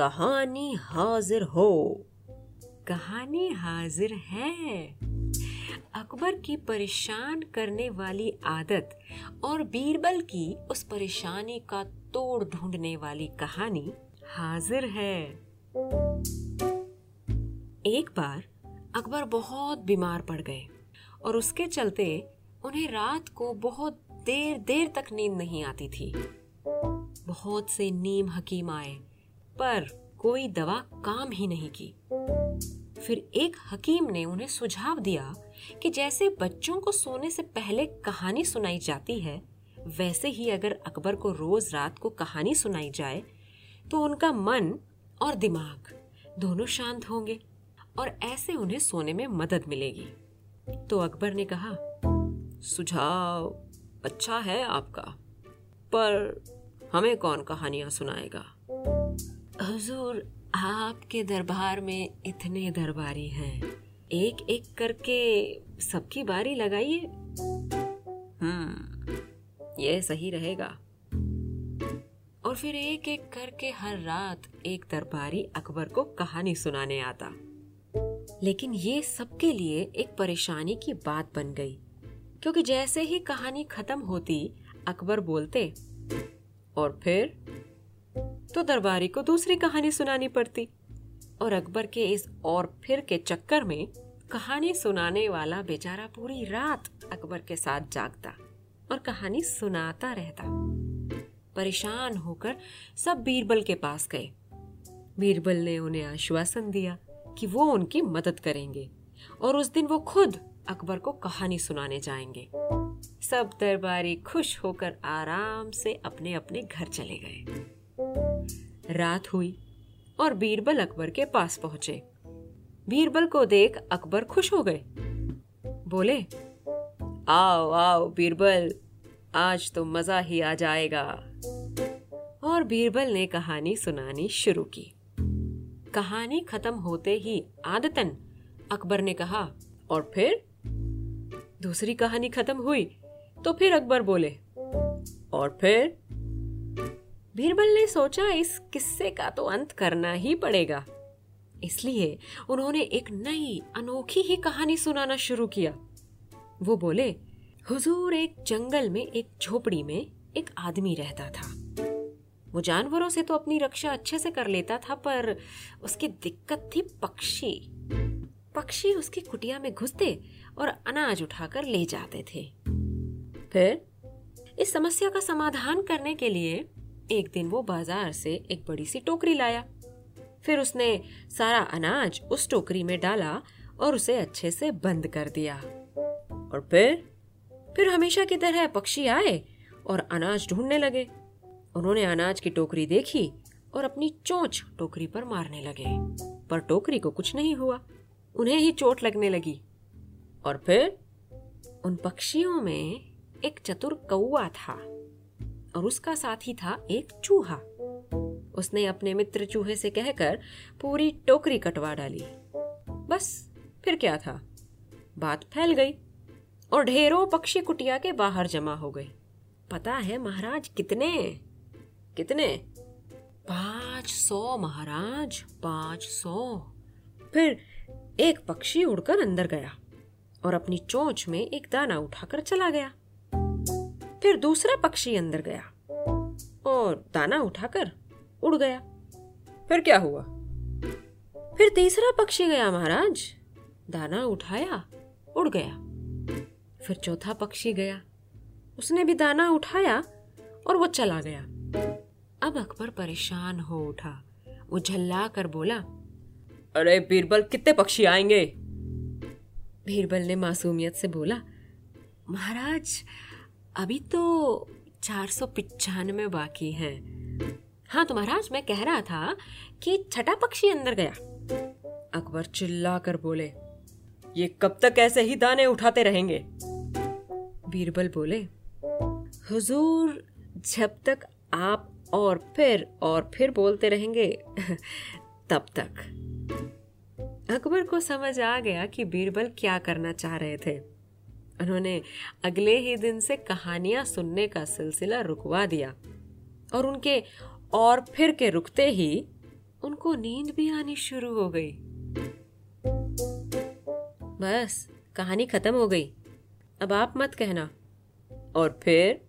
कहानी हाजिर हो। कहानी हाजिर है। अकबर की परेशान करने वाली आदत और बीरबल की उस परेशानी का तोड़ ढूँढने वाली कहानी हाजिर है। एक बार अकबर बहुत बीमार पड़ गए और उसके चलते उन्हें रात को बहुत देर देर तक नींद नहीं आती थी। बहुत से नीम हकीम आए पर कोई दवा काम ही नहीं की। फिर एक हकीम ने उन्हें सुझाव दिया कि जैसे बच्चों को सोने से पहले कहानी सुनाई जाती है, वैसे ही अगर अकबर को रोज रात को कहानी सुनाई जाए तो उनका मन और दिमाग दोनों शांत होंगे और ऐसे उन्हें सोने में मदद मिलेगी। तो अकबर ने कहा, सुझाव अच्छा है आपका, पर हमें कौन कहानियाँ सुनाएगा? हुजूर, आपके दरबार में इतने दरबारी हैं। एक एक करके सबकी बारी लगाइए। हम्म ये सही रहेगा। और फिर एक एक करके हर रात एक दरबारी अकबर को कहानी सुनाने आता। लेकिन ये सबके लिए एक परेशानी की बात बन गई, क्योंकि जैसे ही कहानी खत्म होती, अकबर बोलते, और फिर तो दरबारी को दूसरी कहानी सुनानी पड़ती। और अकबर के इस और फिर के चक्कर में कहानी सुनाने वाला बेचारा पूरी रात अकबर के साथ जागता और कहानी सुनाता रहता। परेशान होकर सब बीरबल के पास गए। बीरबल ने उन्हें आश्वासन दिया कि वो उनकी मदद करेंगे और उस दिन वो खुद अकबर को कहानी सुनाने जाएँगे। सब दरबारी खुश होकर आराम से अपने अपने घर चले गए। रात हुई और बीरबल अकबर के पास पहुँचे। बीरबल को देख अकबर खुश हो गए। बोले, आओ आओ बीरबल, आज तो मज़ा ही आ जाएगा। और बीरबल ने कहानी सुनानी शुरू की। कहानी खत्म होते ही आदतन अकबर ने कहा, और फिर? दूसरी कहानी खत्म हुई तो फिर अकबर बोले, और फिर? बीरबल ने सोचा, इस किस्से का तो अंत करना ही पड़ेगा। इसलिए उन्होंने एक नई, अनोखी ही कहानी सुनाना शुरू किया। वो बोले, हुजूर एक जंगल में, एक झोपड़ी में एक आदमी रहता था। वो जानवरों से तो अपनी रक्षा अच्छे से कर लेता था, पर उसकी दिक्कत थी पक्षी। पक्षी उसकी कुटिया में घुसते और अनाज उठाकर ले जाते थे। फिर इस समस्या का समाधान करने के लिए एक दिन वो बाज़ार से एक बड़ी सी टोकरी लाया। फिर उसने सारा अनाज उस टोकरी में डाला और उसे अच्छे से बंद कर दिया। और फिर? फिर हमेशा की तरह पक्षी आए और अनाज ढूँढने लगे। उन्होंने अनाज की टोकरी देखी और अपनी चोंच टोकरी पर मारने लगे। पर टोकरी को कुछ नहीं हुआ। उन्हें ही चोट लगने लगी। और फिर? उन पक्षियों में एक चतुर कौआ था। और उसका साथी था एक चूहा। उसने अपने मित्र चूहे से कहकर पूरी टोकरी कटवा डाली। बस, फिर क्या था? बात फैल गई और ढेरों पक्षी कुटिया के बाहर जमा हो गए। पता है महाराज कितने? कितने? पाँच सौ महाराज, पाँच सौ। फिर एक पक्षी उड़कर अंदर गया और अपनी चोंच में एक दाना उठाकर चला गया। फिर दूसरा पक्षी अंदर गया और दाना उठाकर उड़ गया। फिर क्या हुआ? फिर तीसरा पक्षी गया महाराज। दाना उठाया, उड़ गया। फिर चौथा पक्षी गया। उसने भी दाना उठाया और वो चला गया। अब अकबर परेशान हो उठा। वो झल्ला कर बोला, अरे, बीरबल, कितने पक्षी आएँगे? बीरबल ने मासूमियत से बोला, महाराज अभी तो चार सौ पिचानवे बाकी है। हाँ तो महाराज, मैं कह रहा था कि छठा पक्षी अंदर गया। अकबर चिल्ला कर बोले, ये कब तक ऐसे ही दाने उठाते रहेंगे? बीरबल बोले, हुजूर, जब तक आप और फिर और फिर बोलते रहेंगे, तब तक। अकबर को समझ आ गया कि बीरबल क्या करना चाह रहे थे। उन्होंने अगले ही दिन से कहानियाँ सुनने का सिलसिला रुकवा दिया और उनके और फिर के रुकते ही उनको नींद भी आनी शुरू हो गई। बस, कहानी खत्म हो गई। अब आप मत कहना। और फिर?